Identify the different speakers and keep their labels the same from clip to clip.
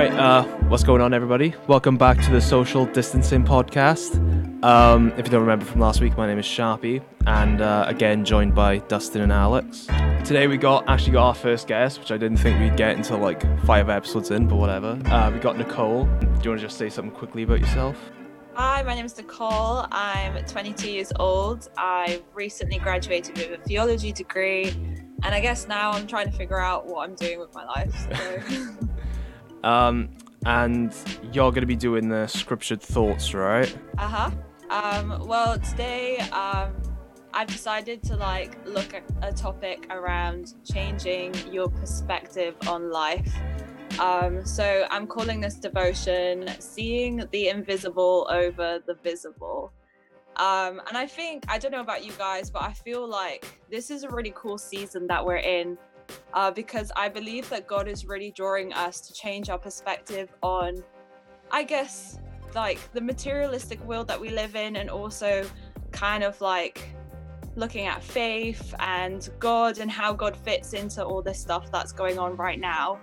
Speaker 1: right, uh, what's going on, everybody? Welcome back to the Social Distancing Podcast. Um, if you don't remember from last week, my name is Sharpie, and uh, again joined by Dustin and Alex. Today we got actually got our first guest, which I didn't think we'd get until like five episodes in, but whatever. Uh, we got Nicole. Do you want to just say something quickly about yourself?
Speaker 2: Hi, my name is Nicole. I'm 22 years old. I recently graduated with a theology degree, and I guess now I'm trying to figure out what I'm doing with my life. So.
Speaker 1: Um, and you're going to be doing the scriptured thoughts, right?
Speaker 2: uh huh. Um, well, today um, I've decided to like look at a topic around changing your perspective on life. Um, so I'm calling this devotion "Seeing the Invisible Over the Visible." Um, and I think I don't know about you guys, but I feel like this is a really cool season that we're in uh, because I believe that God is really drawing us to change our perspective on, I guess, like the materialistic world that we live in, and also kind of like looking at faith and God and how God fits into all this stuff that's going on right now.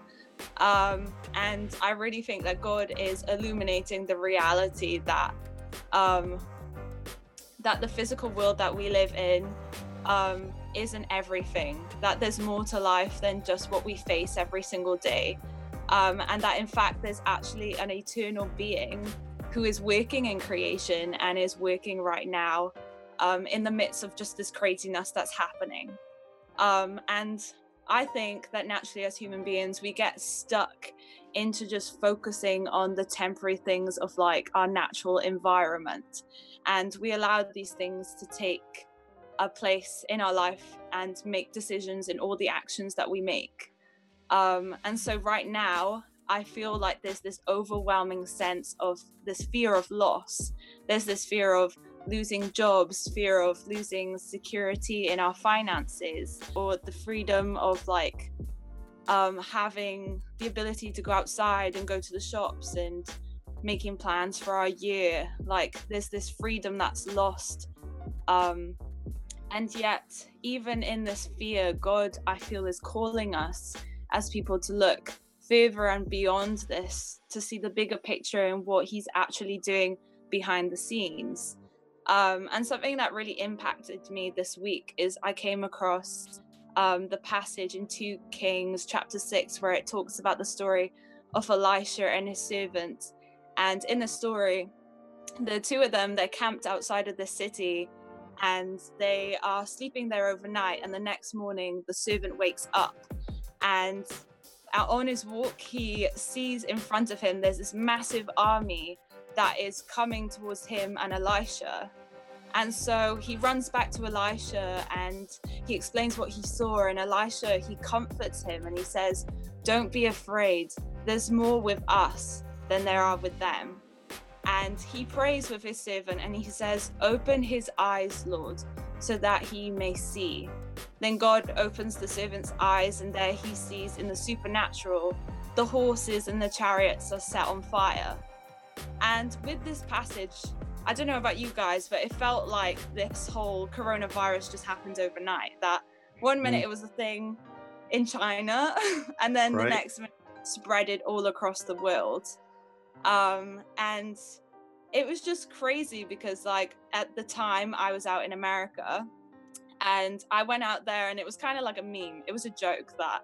Speaker 2: Um, and I really think that God is illuminating the reality that um, that the physical world that we live in um, isn't everything. That there's more to life than just what we face every single day, um, and that in fact there's actually an eternal being who is working in creation and is working right now um, in the midst of just this craziness that's happening. Um, and I think that naturally, as human beings, we get stuck into just focusing on the temporary things of like our natural environment. And we allow these things to take a place in our life and make decisions in all the actions that we make. Um, and so, right now, I feel like there's this overwhelming sense of this fear of loss. There's this fear of losing jobs, fear of losing security in our finances, or the freedom of like um, having the ability to go outside and go to the shops and making plans for our year. Like there's this freedom that's lost. Um, and yet, even in this fear, God, I feel, is calling us as people to look further and beyond this to see the bigger picture and what He's actually doing behind the scenes. Um, and something that really impacted me this week is I came across um, the passage in 2 Kings chapter 6 where it talks about the story of Elisha and his servant. And in the story, the two of them, they're camped outside of the city and they are sleeping there overnight. And the next morning, the servant wakes up and on his walk, he sees in front of him there's this massive army that is coming towards him and Elisha. And so he runs back to Elisha and he explains what he saw. And Elisha, he comforts him and he says, Don't be afraid. There's more with us than there are with them. And he prays with his servant and he says, Open his eyes, Lord, so that he may see. Then God opens the servant's eyes, and there he sees in the supernatural the horses and the chariots are set on fire. And with this passage, I don't know about you guys, but it felt like this whole coronavirus just happened overnight. That one minute mm. it was a thing in China, and then right. the next minute spread it all across the world. Um, and it was just crazy because, like, at the time I was out in America and I went out there and it was kind of like a meme. It was a joke that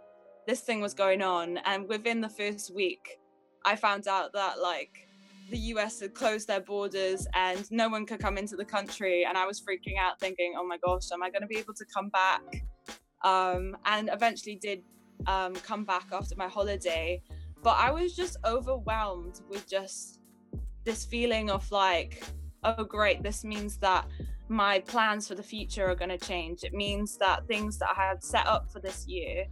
Speaker 2: this thing was going on. And within the first week, I found out that, like, the US had closed their borders and no one could come into the country. And I was freaking out, thinking, oh my gosh, am I going to be able to come back? Um, and eventually did um, come back after my holiday. But I was just overwhelmed with just this feeling of like, oh, great, this means that my plans for the future are going to change. It means that things that I had set up for this year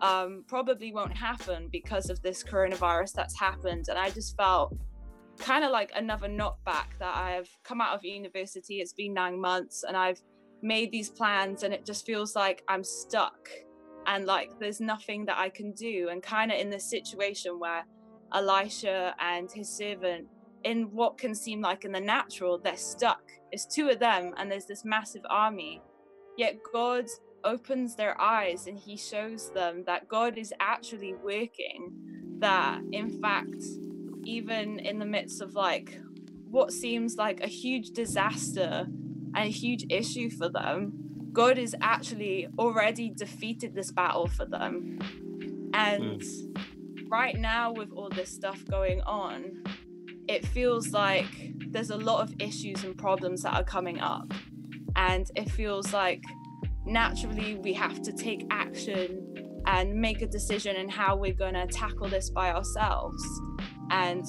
Speaker 2: um, probably won't happen because of this coronavirus that's happened. And I just felt kind of like another knockback that I have come out of university. It's been nine months and I've made these plans, and it just feels like I'm stuck and like there's nothing that I can do. And kind of in this situation where Elisha and his servant, in what can seem like in the natural, they're stuck. It's two of them, and there's this massive army. Yet God opens their eyes and he shows them that God is actually working that in fact even in the midst of like what seems like a huge disaster and a huge issue for them god is actually already defeated this battle for them. And mm. right now with all this stuff going on it feels like there's a lot of issues and problems that are coming up. And it feels like naturally we have to take action and make a decision in how we're going to tackle this by ourselves. And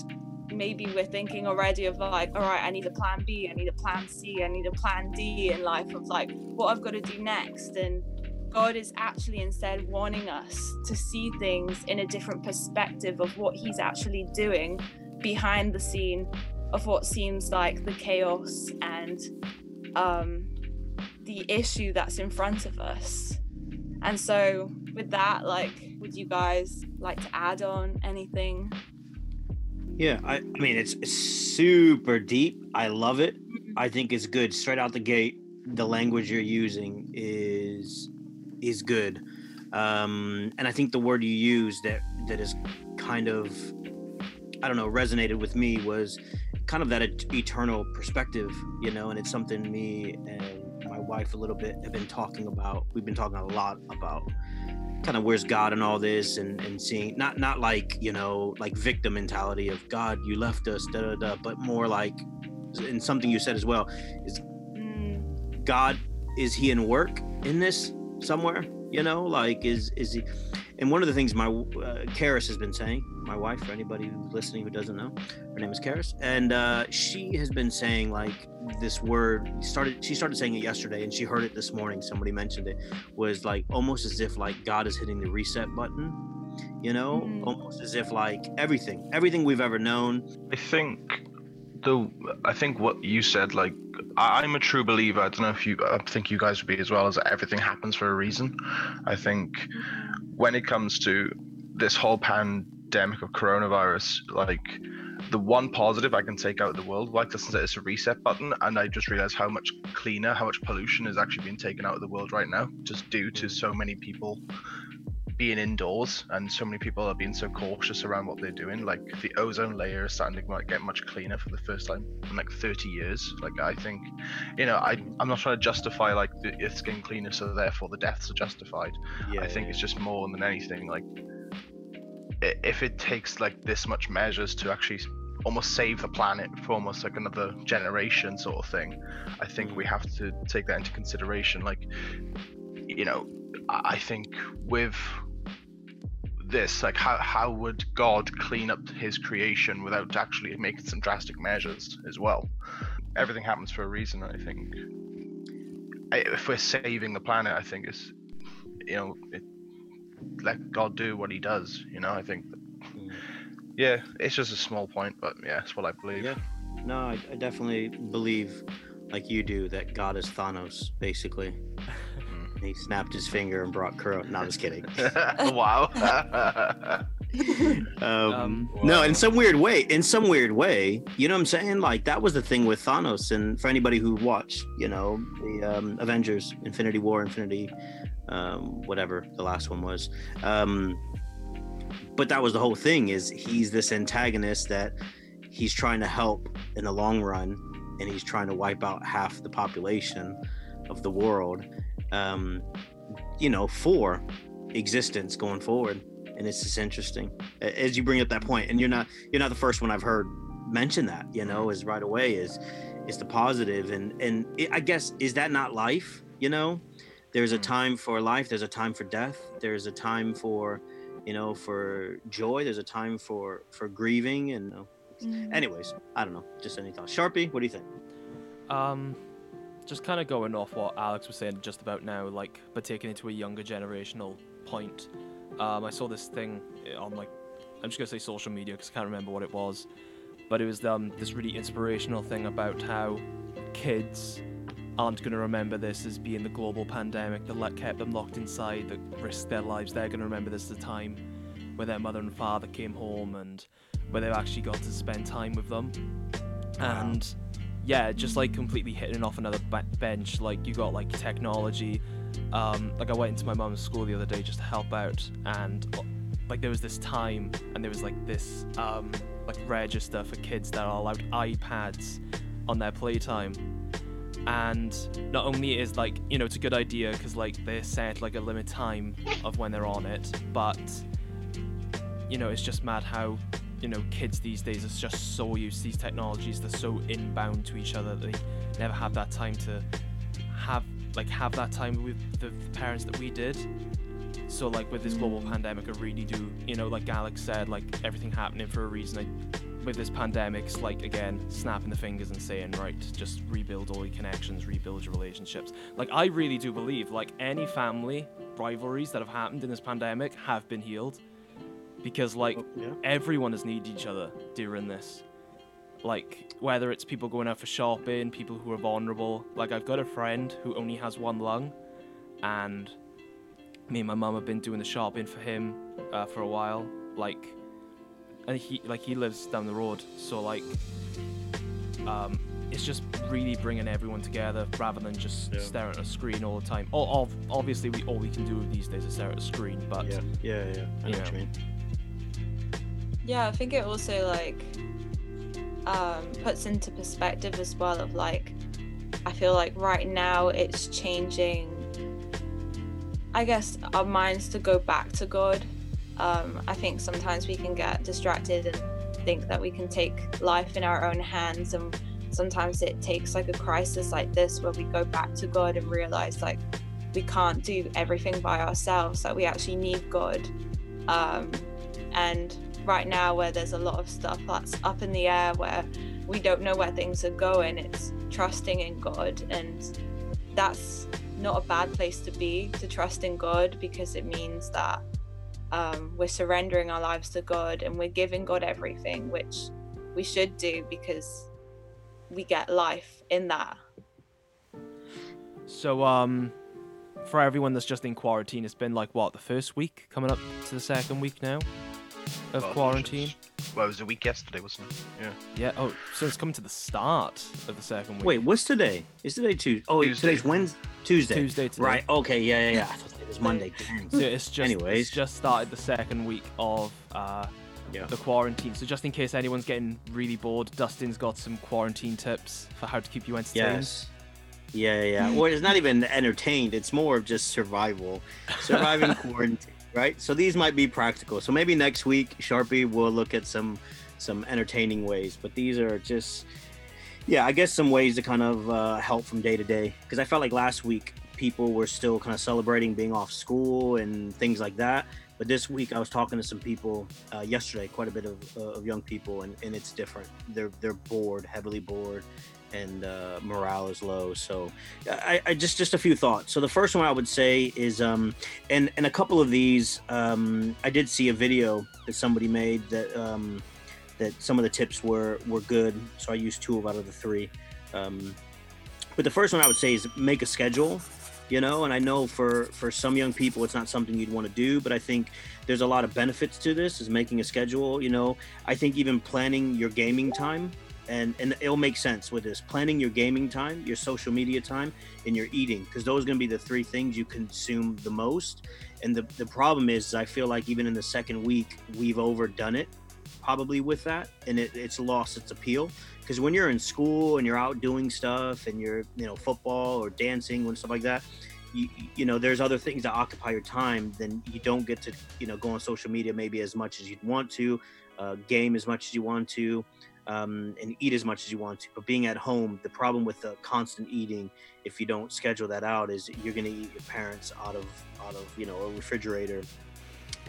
Speaker 2: maybe we're thinking already of like all right i need a plan b i need a plan c i need a plan d in life of like what i've got to do next and god is actually instead wanting us to see things in a different perspective of what he's actually doing behind the scene of what seems like the chaos and um, the issue that's in front of us. And so, with that, like, would you guys like to add on anything?
Speaker 3: Yeah, I, I mean, it's super deep. I love it. Mm-hmm. I think it's good straight out the gate. The language you're using is is good, um, and I think the word you use that that is kind of I don't know resonated with me was kind of that eternal perspective, you know, and it's something me and my wife a little bit have been talking about. We've been talking a lot about kind of where's God in all this and, and seeing not not like, you know, like victim mentality of God, you left us, da da da, but more like and something you said as well is mm, God is he in work in this somewhere? You know, like is is he and one of the things my uh, Karis has been saying, my wife, for anybody listening who doesn't know, her name is Karis, and uh, she has been saying like this word started. She started saying it yesterday, and she heard it this morning. Somebody mentioned it was like almost as if like God is hitting the reset button. You know, mm-hmm. almost as if like everything, everything we've ever known.
Speaker 4: I think the I think what you said, like I'm a true believer. I don't know if you, I think you guys would be as well. As everything happens for a reason. I think when it comes to this whole pandemic of coronavirus, like the one positive I can take out of the world, like this, it's a reset button, and I just realized how much cleaner, how much pollution is actually being taken out of the world right now, just due to so many people being indoors and so many people are being so cautious around what they're doing like the ozone layer is starting to get much cleaner for the first time in like 30 years like i think you know I, i'm not trying to justify like the earth's getting cleaner so therefore the deaths are justified yeah, i think yeah. it's just more than anything like if it takes like this much measures to actually almost save the planet for almost like another generation sort of thing i think we mm. have to take that into consideration like you know i think with this like how how would god clean up his creation without actually making some drastic measures as well? Everything happens for a reason i think. If we're saving the planet i think it's you know it, let god do what he does you know i think mm. yeah it's just a small point but yeah that's what i believe.
Speaker 3: Yeah. No I, I definitely believe like you do that god is thanos basically he snapped his finger and brought Kuro. No, I'm just kidding.
Speaker 4: wow.
Speaker 3: um, um, wow. No, in some weird way, in some weird way, you know what I'm saying? Like that was the thing with Thanos, and for anybody who watched, you know, the um, Avengers, Infinity War, Infinity, um, whatever the last one was. Um, but that was the whole thing. Is he's this antagonist that he's trying to help in the long run, and he's trying to wipe out half the population of the world um, you know, for existence going forward. And it's just interesting as you bring up that point, and you're not you're not the first one I've heard mention that. You know, is right away is is the positive, and and it, I guess is that not life? You know, there's a hmm. time for life, there's a time for death, there's a time for you know for joy, there's a time for for grieving, and mm. anyways, I don't know. Just any thoughts, Sharpie? What do you think?
Speaker 1: Um, just kind of going off what Alex was saying just about now, like, but taking it to a younger generational point. Um, I saw this thing on like, I'm just gonna say social media because I can't remember what it was, but it was um, this really inspirational thing about how kids aren't to remember this as being the global pandemic that kept them locked inside, that risked their lives. They're to remember this as a time where their mother and father came home and where they actually got to spend time with them. Wow. And yeah, just like completely hitting off another bench. Like you got like technology. Um, like I went into my mum's school the other day just to help out, and like there was this time and there was like this um like register for kids that are allowed iPads on their playtime and not only is like you know it's a good idea because like they set like a limit time of when they're on it but you know it's just mad how you know kids these days are just so used to these technologies they're so inbound to each other they never have that time to have like have that time with the parents that we did. So like with this global mm. pandemic i really do you know like alex said like everything happening for a reason I, with this pandemic, it's like again snapping the fingers and saying right just rebuild all your connections rebuild your relationships. Like i really do believe like any family rivalries that have happened in this pandemic have been healed because like
Speaker 3: Oh, yeah.
Speaker 1: everyone has needed each other during this like whether it's people going out for shopping people who are vulnerable like i've got a friend who only has one lung and me and my mum have been doing the shopping for him uh, for a while like and he like he lives down the road so like um it's just really bringing everyone together rather than just
Speaker 3: Yeah.
Speaker 1: staring at a screen all the time oh, ov- obviously we all we can do these days is stare at a screen but
Speaker 3: Yeah, yeah, yeah. I know what
Speaker 1: Yeah.
Speaker 3: you mean.
Speaker 2: Yeah, I think it also like um, puts into perspective as well of like I feel like right now it's changing. I guess our minds to go back to God. Um, I think sometimes we can get distracted and think that we can take life in our own hands, and sometimes it takes like a crisis like this where we go back to God and realize like we can't do everything by ourselves. That we actually need God. Um, and right now where there's a lot of stuff that's up in the air where we don't know where things are going. It's trusting in god and that's not a bad place to be to trust in god because it means that um, we're surrendering our lives to god and we're giving god everything which we should do because we get life in that.
Speaker 1: So, um, for everyone that's just in quarantine, it's been like what the first week, coming up to the second week now of
Speaker 4: Well,
Speaker 1: quarantine.
Speaker 4: Well, it was a week yesterday, wasn't it? Yeah.
Speaker 1: Yeah. Oh, so it's coming to the start of the second week.
Speaker 3: Wait, what's today? Is today Tuesday? Oh,
Speaker 4: Tuesday.
Speaker 3: today's Wednesday. Tuesday.
Speaker 1: Tuesday today.
Speaker 3: Right. Okay. Yeah, yeah, yeah. I thought it was Monday. Dang.
Speaker 1: So it's just
Speaker 3: Anyways.
Speaker 1: it's just started the second week of uh,
Speaker 3: Yeah.
Speaker 1: the quarantine. So just in case anyone's getting really bored, Dustin's got some quarantine tips for how to keep you entertained.
Speaker 3: Yes. Yeah, yeah, yeah. Well, it's not even entertained. It's more of just survival, surviving quarantine, right? So these might be practical. So maybe next week, Sharpie will look at some some entertaining ways. But these are just, yeah, I guess some ways to kind of uh, help from day to day. Because I felt like last week people were still kind of celebrating being off school and things like that. But this week I was talking to some people uh, yesterday, quite a bit of, uh, of young people, and, and it's different. They're they're bored, heavily bored and uh, morale is low. So, I, I just just a few thoughts. So the first one I would say is, um, and and a couple of these, um, I did see a video that somebody made that um, that some of the tips were were good. So I used two of out of the three. Um, but the first one I would say is make a schedule. You know, and I know for for some young people it's not something you'd want to do, but I think there's a lot of benefits to this. Is making a schedule. You know, I think even planning your gaming time and and it'll make sense with this. Planning your gaming time your social media time and your eating because those are going to be the three things you consume the most. And the, the problem is i feel like even in the second week we've overdone it probably with that and it, it's lost its appeal. Because when you're in school and you're out doing stuff and you're you know football or dancing and stuff like that you, you know there's other things that occupy your time then you don't get to you know go on social media maybe as much as you'd want to uh, game as much as you want to um, and eat as much as you want to. But being at home, the problem with the constant eating, if you don't schedule that out, is you're going to eat your parents out of out of you know a refrigerator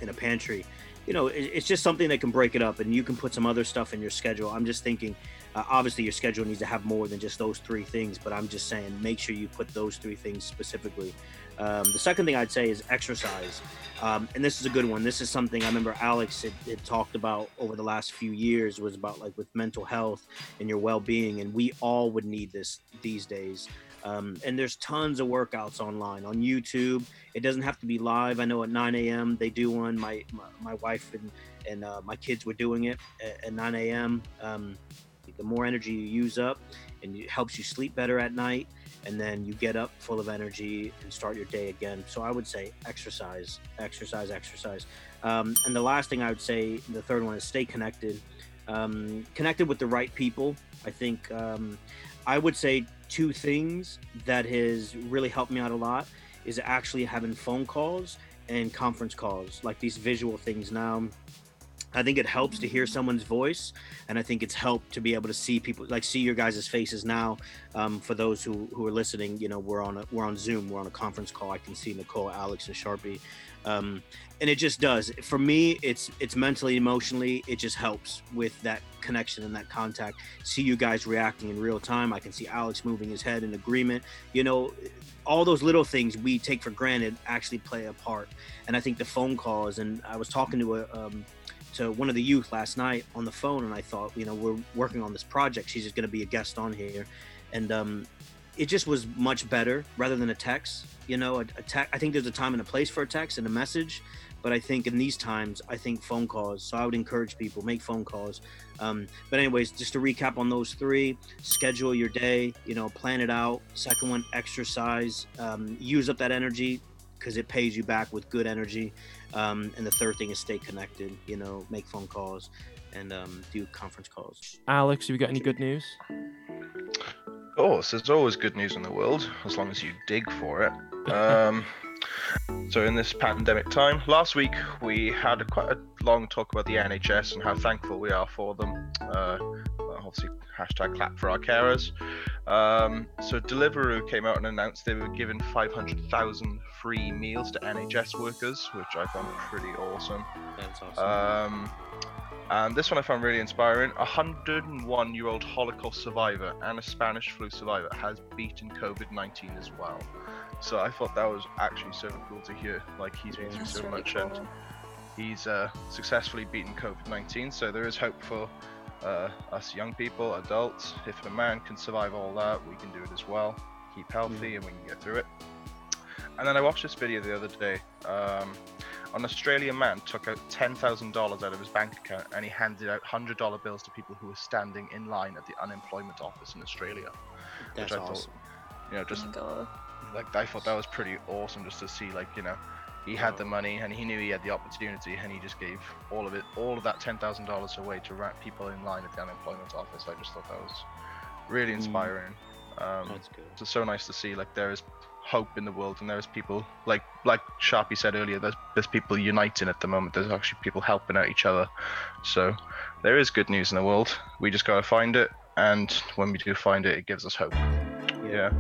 Speaker 3: in a pantry. You know, it, it's just something that can break it up, and you can put some other stuff in your schedule. I'm just thinking, uh, obviously, your schedule needs to have more than just those three things. But I'm just saying, make sure you put those three things specifically. Um, the second thing I'd say is exercise. Um, and this is a good one. This is something I remember Alex had, had talked about over the last few years was about like with mental health and your well-being. And we all would need this these days. Um, and there's tons of workouts online on YouTube. It doesn't have to be live. I know at 9 a.m. they do one. My my, my wife and and uh, my kids were doing it at, at 9 a.m. Um, the more energy you use up, and it helps you sleep better at night and then you get up full of energy and start your day again. So I would say exercise, exercise, exercise. Um, and the last thing I would say, the third one is stay connected. Um, connected with the right people. I think um, I would say two things that has really helped me out a lot is actually having phone calls and conference calls, like these visual things. Now, I think it helps to hear someone's voice, and I think it's helped to be able to see people, like see your guys' faces now. Um, for those who, who are listening, you know, we're on a, we're on Zoom, we're on a conference call. I can see Nicole, Alex, and Sharpie, um, and it just does. For me, it's it's mentally, emotionally, it just helps with that connection and that contact. See you guys reacting in real time. I can see Alex moving his head in agreement. You know, all those little things we take for granted actually play a part. And I think the phone calls, and I was talking to a um, to one of the youth last night on the phone, and I thought, you know, we're working on this project. She's just going to be a guest on here, and um, it just was much better rather than a text. You know, a, a text. I think there's a time and a place for a text and a message, but I think in these times, I think phone calls. So I would encourage people make phone calls. Um, but anyways, just to recap on those three: schedule your day. You know, plan it out. Second one, exercise. Um, use up that energy because it pays you back with good energy. Um, and the third thing is stay connected. You know, make phone calls and um, do conference calls.
Speaker 1: Alex, have you got any good news?
Speaker 4: Of course, there's always good news in the world as long as you dig for it. Um, so, in this pandemic time, last week we had a, quite a long talk about the NHS and how thankful we are for them. Uh, obviously, hashtag clap for our carers. Um, so, Deliveroo came out and announced they were giving 500,000 free meals to NHS workers, which I found pretty awesome.
Speaker 3: That's awesome.
Speaker 4: Um, and this one I found really inspiring. A 101 year old Holocaust survivor and a Spanish flu survivor has beaten COVID 19 as well. So I thought that was actually so cool to hear. Like, he's been through so
Speaker 2: really
Speaker 4: much
Speaker 2: cool.
Speaker 4: and he's uh, successfully beaten COVID 19. So there is hope for uh, us young people, adults. If a man can survive all that, we can do it as well. Keep healthy and we can get through it. And then I watched this video the other day. Um, an Australian man took out $10,000 out of his bank account and he handed out $100 bills to people who were standing in line at the unemployment office in Australia.
Speaker 3: That's
Speaker 4: which I thought,
Speaker 3: awesome.
Speaker 4: you know,
Speaker 2: Oh
Speaker 4: just
Speaker 2: my god.
Speaker 4: like I thought that was pretty awesome just to see, like, you know, he had the money and he knew he had the opportunity and he just gave all of it, all of that $10,000 away to rat people in line at the unemployment office. I just thought that was really
Speaker 3: Mm.
Speaker 4: inspiring. Um,
Speaker 3: That's good.
Speaker 4: it's so nice to see like there is hope in the world and there's people like like Sharpie said earlier there's there's people uniting at the moment there's actually people helping out each other so there is good news in the world we just gotta find it and when we do find it it gives us hope yeah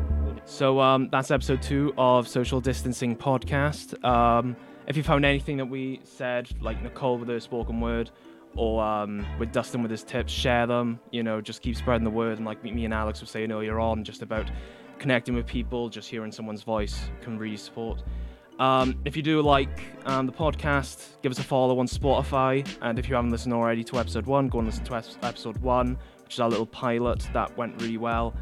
Speaker 1: So um, that's episode two of Social Distancing Podcast. Um, if you found anything that we said, like Nicole with her spoken word, or um, with Dustin with his tips, share them. You know, just keep spreading the word. And like me and Alex were saying earlier on, just about connecting with people, just hearing someone's voice can really support. Um, if you do like um, the podcast, give us a follow on Spotify. And if you haven't listened already to episode one, go and listen to episode one, which is our little pilot that went really well.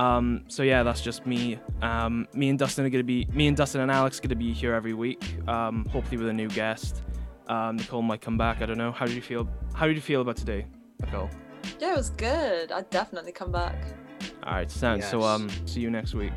Speaker 1: Um, so yeah, that's just me. Um, me and Dustin are gonna be, me and Dustin and Alex are gonna be here every week. Um, hopefully with a new guest. Um, Nicole might come back. I don't know. How did you feel? How did you feel about today, Nicole?
Speaker 2: Yeah, it was good. I'd definitely come back.
Speaker 1: All right, sounds. So um, see you next week.